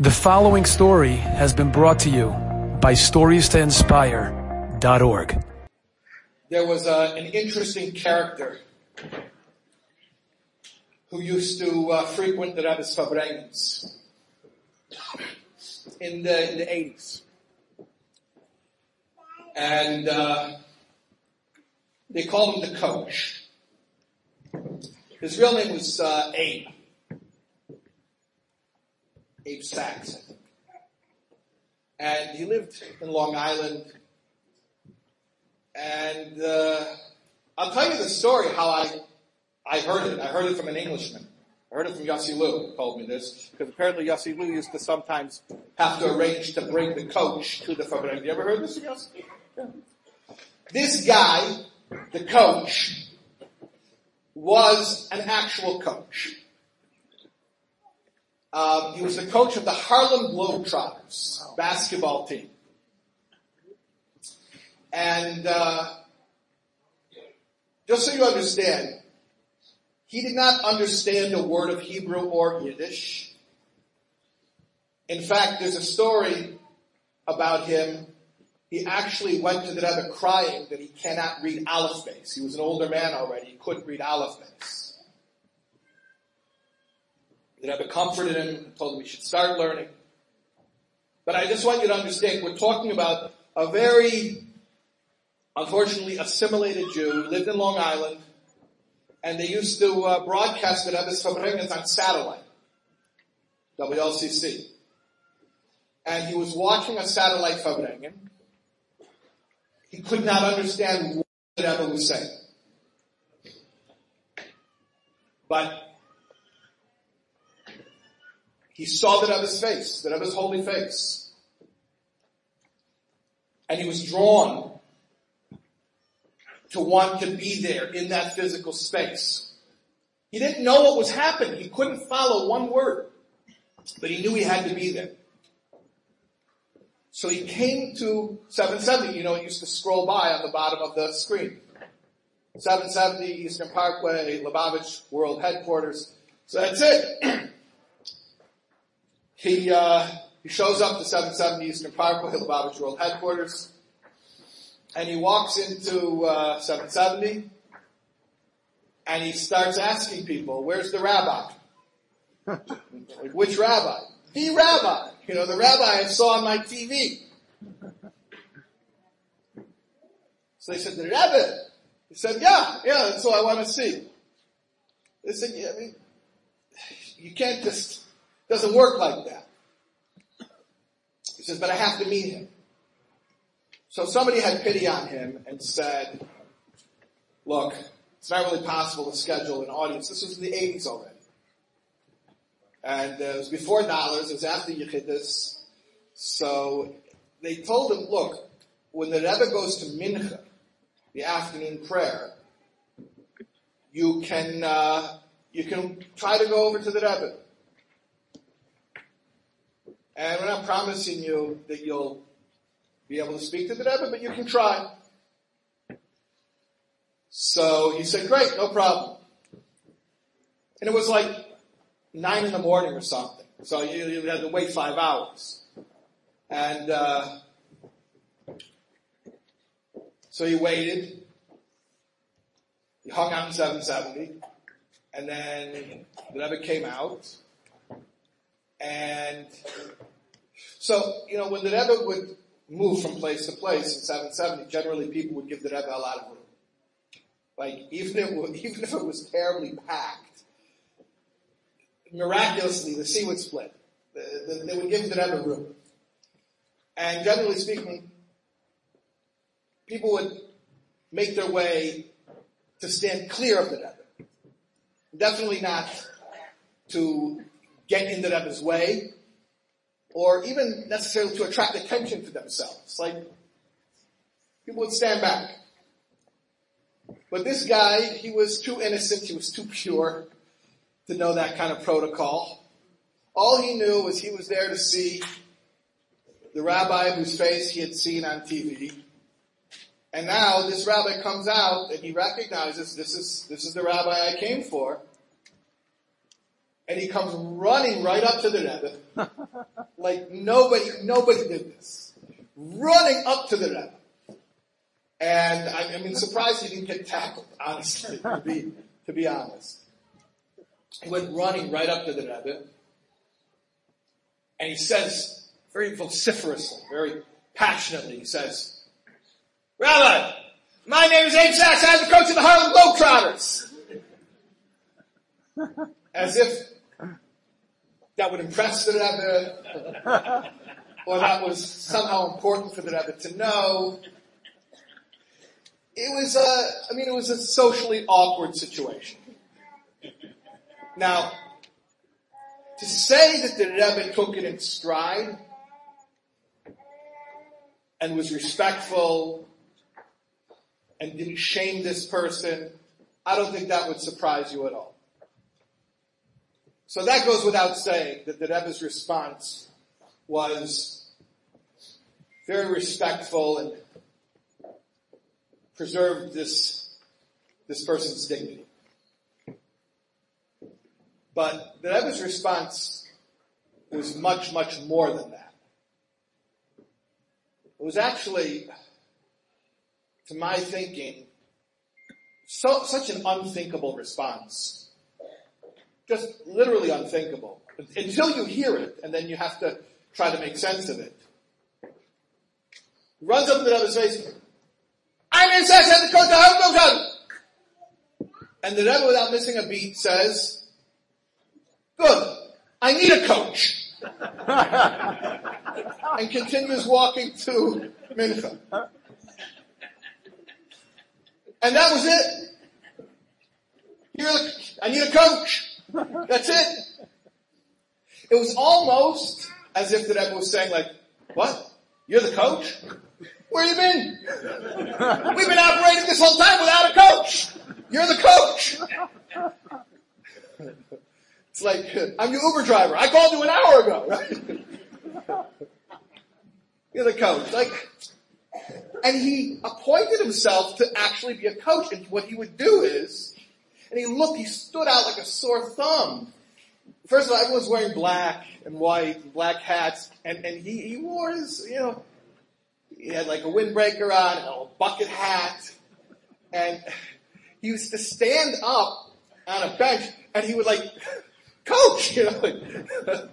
The following story has been brought to you by StoriesToInspire.org. There was uh, an interesting character who used to uh, frequent the Rebbe's Farbrengens in the, in the 80s. And uh, they called him the coach. His real name was uh, Abe. Abe Sachs, I think. And he lived in Long Island. And uh, I'll tell you the story how I I heard it. I heard it from an Englishman. I heard it from Yossi who told me this because apparently Yossi Lu used to sometimes have to arrange to bring the coach to the. Have you ever heard this, Yossi? Yeah. This guy, the coach, was an actual coach. Um, he was the coach of the Harlem Globetrotters wow. basketball team. And uh, just so you understand, he did not understand a word of Hebrew or Yiddish. In fact, there's a story about him. He actually went to the Rebbe crying that he cannot read Aleph Beis. He was an older man already. He couldn't read Aleph Beis. The Rebbe comforted him, and told him he should start learning. But I just want you to understand, we're talking about a very, unfortunately, assimilated Jew lived in Long Island, and they used to uh, broadcast the Rebbe's Farbrengens on satellite, WLCC. And he was watching a satellite Farbrengen. He could not understand what the Rebbe was saying. But he saw that the Rebbe's face, that the Rebbe's holy face. And he was drawn to want to be there in that physical space. He didn't know what was happening. He couldn't follow one word, but he knew he had to be there. So he came to 770. You know, it used to scroll by on the bottom of the screen. 770 Eastern Parkway, Lubavitch World Headquarters. So that's it. He, uh, he shows up to 770 Eastern Parkway, Lubavitch World Headquarters, and he walks into uh, 770, and he starts asking people, "Where's the rabbi? like, which rabbi? The rabbi. You know, the rabbi I saw on my TV." So they said, "The rabbi." He said, "Yeah, yeah, that's what I want to see." They said, "Yeah, I mean, you can't just." Doesn't work like that. He says, but I have to meet him. So somebody had pity on him and said, look, it's not really possible to schedule an audience. This was in the 80s already. And uh, it was before dollars, it was after Yechidus. So they told him, look, when the Rebbe goes to Mincha, the afternoon prayer, you can, uh, you can try to go over to the Rebbe. And we're not promising you that you'll be able to speak to the Rebbe, but you can try. So he said, great, no problem. And it was like nine in the morning or something. So you, you had to wait five hours. And, uh, so he waited. He hung out in 770. And then the Rebbe came out. And so, you know, when the Rebbe would move from place to place in 770, generally people would give the Rebbe a lot of room. Like, even if, even if it was terribly packed, miraculously the sea would split. They would give the Rebbe room. And generally speaking, people would make their way to stand clear of the Rebbe. Definitely not to get in the Rebbe's way, or even necessarily to attract attention to themselves. Like, people would stand back. But this guy, he was too innocent, he was too pure to know that kind of protocol. All he knew was he was there to see the rabbi whose face he had seen on TV. And now this rabbi comes out and he recognizes this is, this is the rabbi I came for. And he comes running right up to the Rebbe, like nobody, nobody did this, running up to the Rebbe. And I, I mean, surprised he didn't get tackled, honestly, to be, to be honest. He went running right up to the Rebbe, and he says, very vociferously, very passionately, he says, Rabbi, my name is Abe Sachs, I'm the coach of the Harlem Globetrotters. As if that would impress the Rebbe, or that was somehow important for the Rebbe to know. It was a, I mean, it was a socially awkward situation. Now, to say that the Rebbe took it in stride and was respectful and didn't shame this person, I don't think that would surprise you at all. So that goes without saying that the Rebbe's response was very respectful and preserved this, this person's dignity. But the Rebbe's response was much, much more than that. It was actually, to my thinking, so, such an unthinkable response just literally unthinkable. Until you hear it, and then you have to try to make sense of it. He runs up to the Rebbe's face. I'm in Sachs at the coach And the Rebbe, without missing a beat, says, "Good. I need a coach." and continues walking to Mincha. And that was it. Here, I need a coach. That's it. It was almost as if the Rebbe was saying like, what? You're the coach? Where you been? We've been operating this whole time without a coach. You're the coach. It's like, I'm your Uber driver. I called you an hour ago, right? You're the coach. Like, and he appointed himself to actually be a coach. And what he would do is, and he looked, he stood out like a sore thumb. First of all, everyone's wearing black and white and black hats, and, and he, he wore his, you know, he had like a windbreaker on, and a bucket hat, and he used to stand up on a bench, and he would like, coach, you know,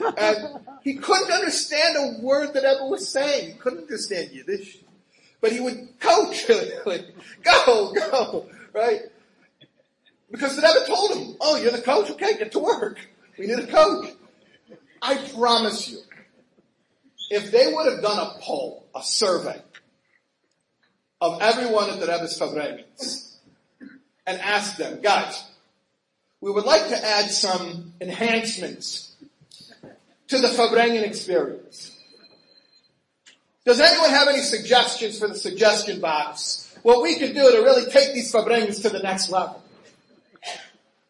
and he couldn't understand a word that Evan was saying. He couldn't understand Yiddish. But he would coach, like, go, go, right? Because the Rebbe told him, oh, you're the coach? Okay, get to work. We need a coach. I promise you, if they would have done a poll, a survey of everyone at the Rebbe's Farbrengens and asked them, guys, we would like to add some enhancements to the Farbrengen experience. Does anyone have any suggestions for the suggestion box? What we could do to really take these Farbrengens to the next level?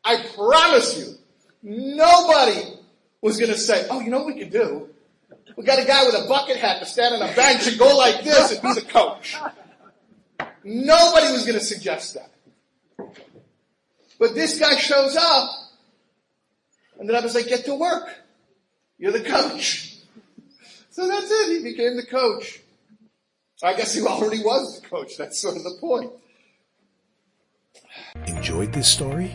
I promise you, nobody was going to say, oh, you know what we could do? We got a guy with a bucket hat to stand on a bench and go like this and be the coach. Nobody was going to suggest that. But this guy shows up, and then I was like, get to work. You're the coach. So that's it. He became the coach. I guess he already was the coach. That's sort of the point. Enjoyed this story?